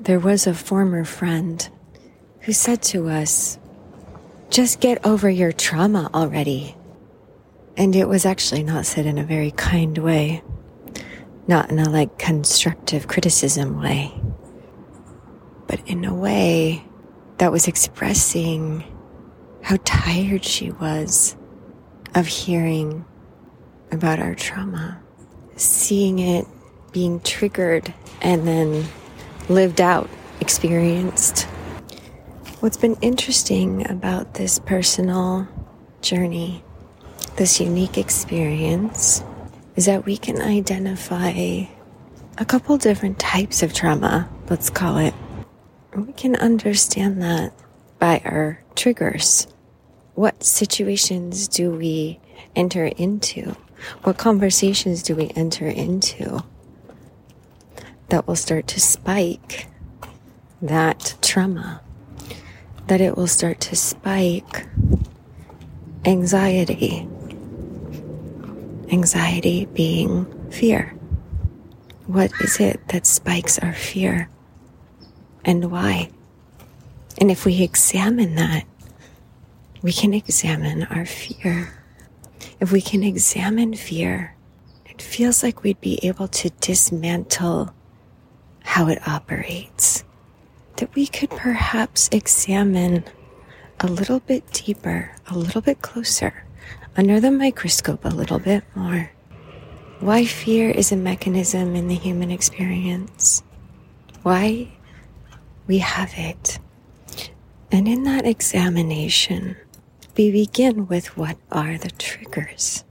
there was a former friend who said to us, just get over your trauma already. And it was actually not said in a very kind way, not in a like constructive criticism way, but in a way that was expressing how tired she was of hearing about our trauma, seeing it being triggered and then lived out, experienced. What's been interesting about this personal journey, this unique experience, is that we can identify a couple different types of trauma, let's call it. We can understand that by our triggers. What situations do we enter into? What conversations do we enter into that will start to spike that trauma? That it will start to spike anxiety. Anxiety being fear. What is it that spikes our fear? And why? And if we examine that, we can examine our fear. If we can examine fear, it feels like we'd be able to dismantle how it operates. That we could perhaps examine a little bit deeper, a little bit closer, under the microscope a little bit more. Why fear is a mechanism in the human experience. Why we have it. And in that examination, we begin with what are the triggers.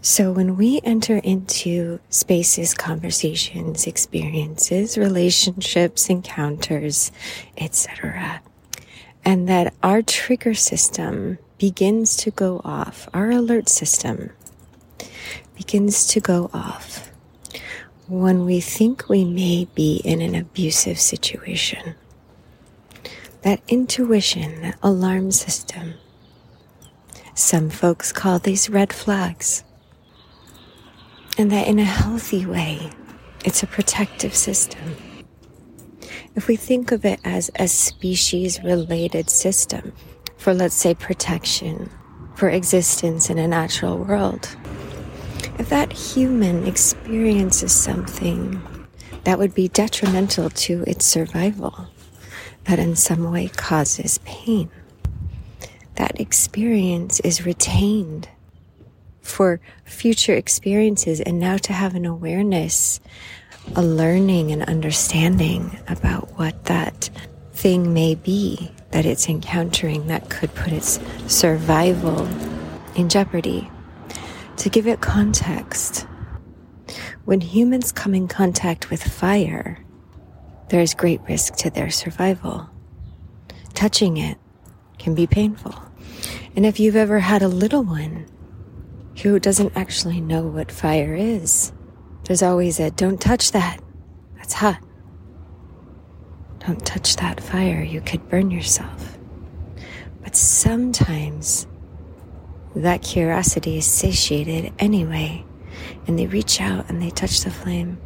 So when we enter into spaces, conversations, experiences, relationships, encounters, etc., and that our trigger system begins to go off, our alert system begins to go off when we think we may be in an abusive situation. That intuition, that alarm system, some folks call these red flags. And that in a healthy way, it's a protective system. If we think of it as a species related system for, let's say, protection, for existence in a natural world, if that human experiences something that would be detrimental to its survival, that in some way causes pain, that experience is retained for future experiences and now to have an awareness, a learning and understanding about what that thing may be that it's encountering that could put its survival in jeopardy. To give it context, when humans come in contact with fire, there is great risk to their survival. Touching it can be painful. And if you've ever had a little one who doesn't actually know what fire is, there's always a don't touch that. That's hot. Don't touch that fire. You could burn yourself. But sometimes that curiosity is satiated anyway, and they reach out and they touch the flame.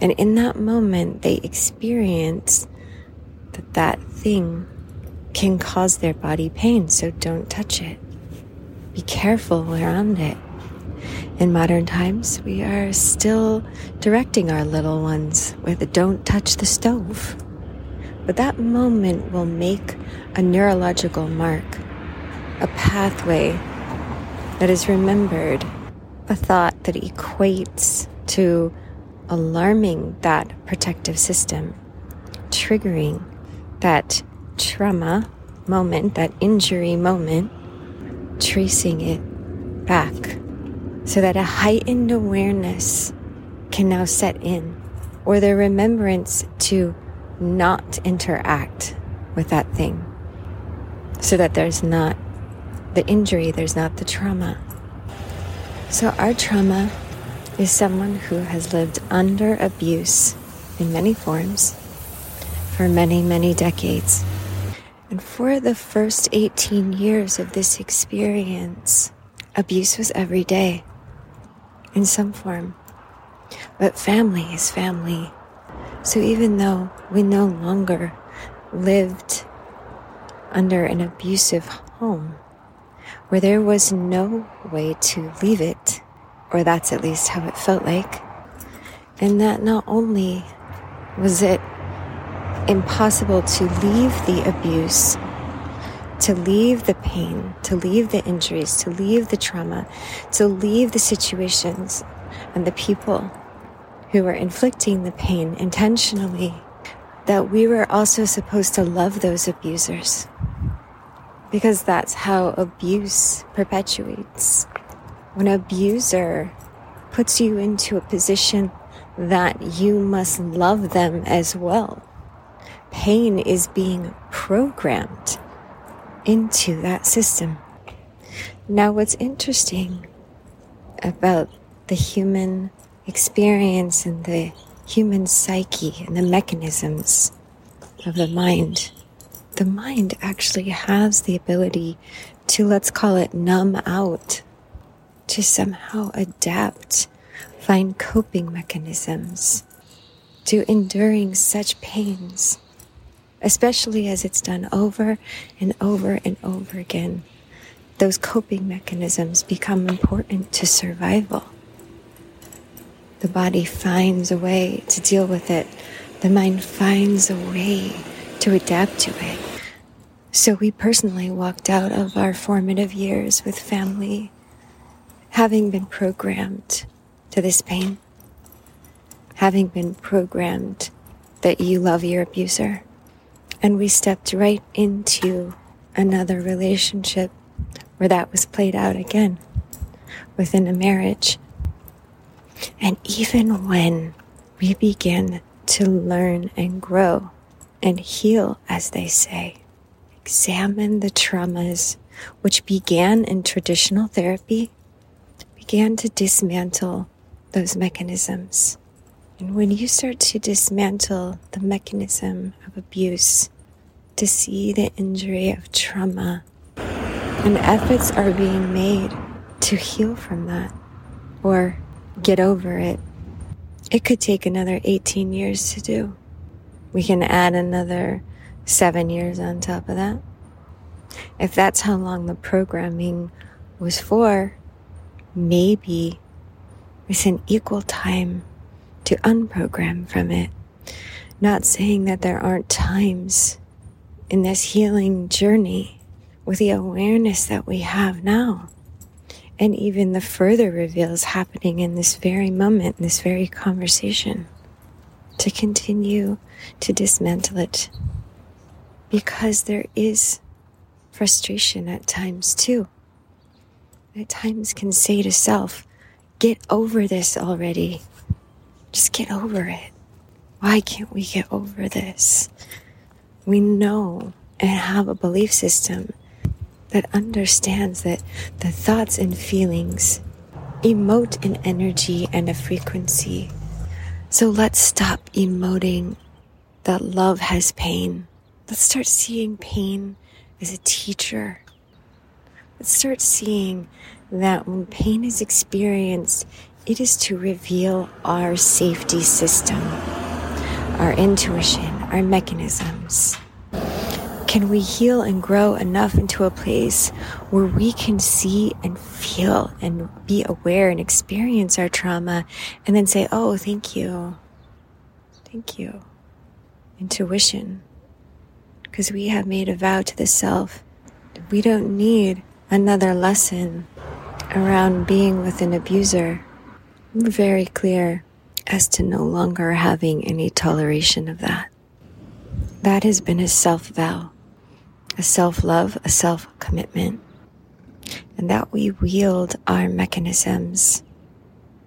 And in that moment, they experience that that thing can cause their body pain, so don't touch it. Be careful around it. In modern times, we are still directing our little ones with don't touch the stove. But that moment will make a neurological mark, a pathway that is remembered, a thought that equates to alarming that protective system, triggering that trauma moment, that injury moment, tracing it back so that a heightened awareness can now set in or the remembrance to not interact with that thing so that there's not the injury, there's not the trauma. So, our trauma is someone who has lived under abuse in many forms for many, many decades. And for the first 18 years of this experience, abuse was every day in some form. But family is family. So even though we no longer lived under an abusive home, where there was no way to leave it, or that's at least how it felt like, and that not only was it impossible to leave the abuse, to leave the pain, to leave the injuries, to leave the trauma, to leave the situations and the people who were inflicting the pain intentionally, that we were also supposed to love those abusers. Because that's how abuse perpetuates. When an abuser puts you into a position that you must love them as well, pain is being programmed into that system. Now, what's interesting about the human experience and the human psyche and the mechanisms of the mind, the mind actually has the ability to, let's call it, numb out, to somehow adapt, find coping mechanisms to enduring such pains especially as it's done over and over and over again. Those coping mechanisms become important to survival. The body finds a way to deal with it. The mind finds a way to adapt to it. So we personally walked out of our formative years with family having been programmed to this pain, having been programmed that you love your abuser, and we stepped right into another relationship where that was played out again within a marriage. And even when we begin to learn and grow and heal, as they say, examine the traumas which began in traditional therapy, began to dismantle those mechanisms and when you start to dismantle the mechanism of abuse, to see the injury of trauma, and efforts are being made to heal from that or get over it, it could take another 18 years to do. We can add another seven years on top of that. If that's how long the programming was for, maybe it's an equal time to unprogram from it. Not saying that there aren't times in this healing journey with the awareness that we have now. And even the further reveals happening in this very moment, in this very conversation, to continue to dismantle it. Because there is frustration at times too. At times can say to self, get over this already. Just get over it. Why can't we get over this? We know and have a belief system that understands that the thoughts and feelings emote an energy and a frequency. So let's stop emoting that love has pain. Let's start seeing pain as a teacher. Let's start seeing that when pain is experienced, it is to reveal our safety system, our intuition, our mechanisms. Can we heal and grow enough into a place where we can see and feel and be aware and experience our trauma and then say, Oh, thank you. Thank you. Intuition. Because we have made a vow to the self. We don't need another lesson around being with an abuser very clear as to no longer having any toleration of that. That has been a self vow, a self love, a self commitment, and that we wield our mechanisms,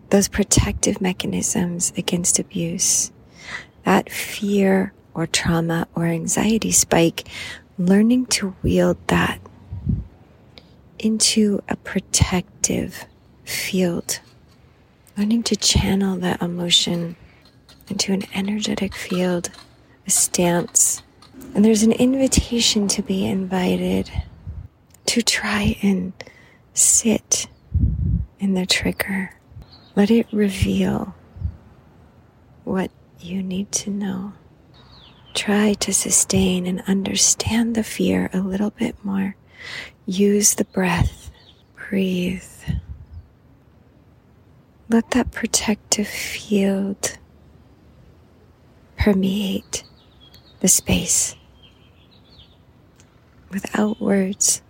those protective mechanisms against abuse, that fear or trauma or anxiety spike, learning to wield that into a protective field learning to channel that emotion into an energetic field, a stance. And there's an invitation to be invited to try and sit in the trigger. Let it reveal what you need to know. Try to sustain and understand the fear a little bit more. Use the breath. Breathe. Let that protective field permeate the space without words,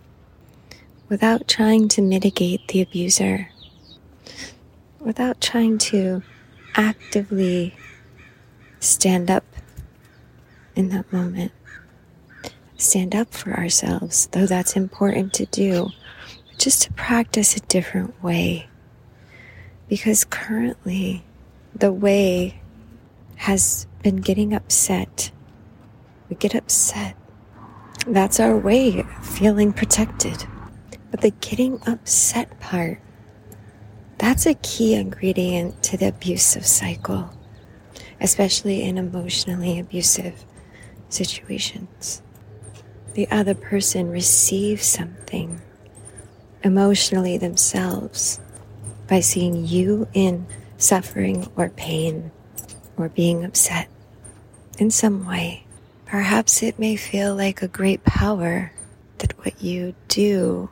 without trying to mitigate the abuser, without trying to actively stand up in that moment. Stand up for ourselves, though that's important to do, but just to practice a different way. Because currently, the way has been getting upset. We get upset. That's our way of feeling protected. But the getting upset part, that's a key ingredient to the abusive cycle, especially in emotionally abusive situations. The other person receives something emotionally themselves by seeing you in suffering or pain or being upset in some way. Perhaps it may feel like a great power that what you do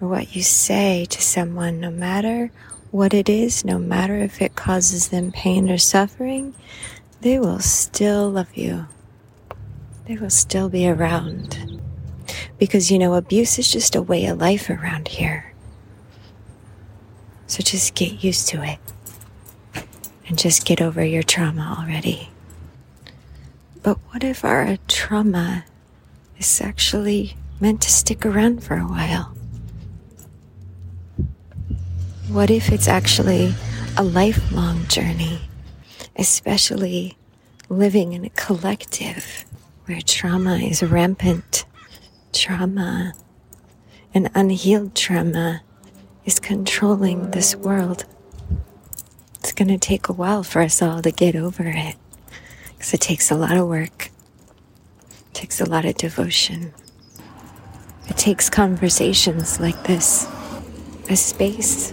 or what you say to someone, no matter what it is, no matter if it causes them pain or suffering, they will still love you. They will still be around. Because, you know, abuse is just a way of life around here. So just get used to it and just get over your trauma already. But what if our trauma is actually meant to stick around for a while? What if it's actually a lifelong journey, especially living in a collective where trauma is rampant? Trauma and unhealed trauma is controlling this world. It's going to take a while for us all to get over it because it takes a lot of work, it takes a lot of devotion. It takes conversations like this, a space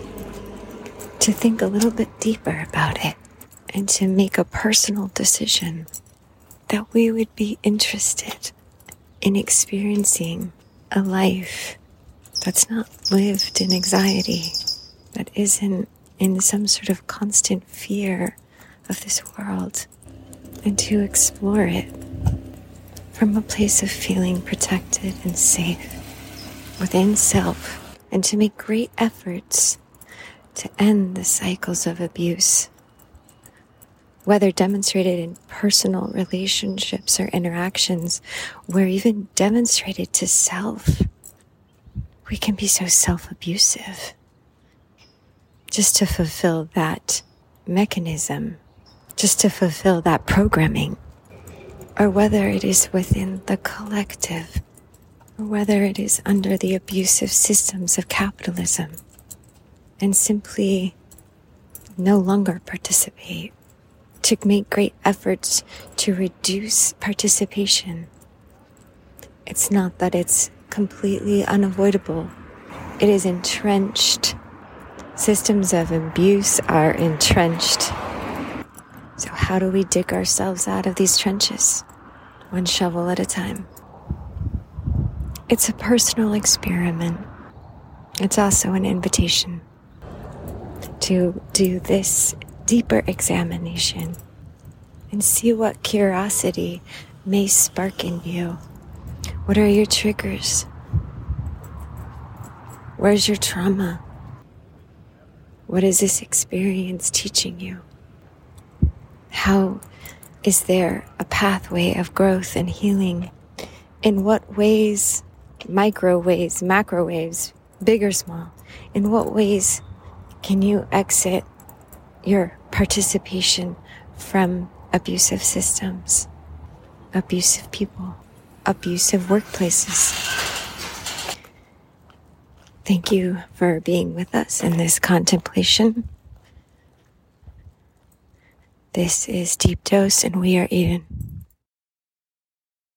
to think a little bit deeper about it and to make a personal decision that we would be interested in experiencing a life that's not lived in anxiety, that isn't in some sort of constant fear of this world and to explore it from a place of feeling protected and safe within self, and to make great efforts to end the cycles of abuse, whether demonstrated in personal relationships or interactions, or even demonstrated to self. We can be so self abusive just to fulfill that mechanism just to fulfill that programming, or whether it is within the collective, or whether it is under the abusive systems of capitalism, and simply no longer participate, to make great efforts to reduce participation. It's not that it's completely unavoidable. It is entrenched. Systems of abuse are entrenched so, how do we dig ourselves out of these trenches? One shovel at a time. It's a personal experiment. It's also an invitation to do this deeper examination and see what curiosity may spark in you. What are your triggers? Where's your trauma? What is this experience teaching you? How is there a pathway of growth and healing? In what ways, micro waves, macro waves, big or small, in what ways can you exit your participation from abusive systems, abusive people, abusive workplaces? Thank you for being with us in this contemplation. This is Deep Dose, and we are Eden.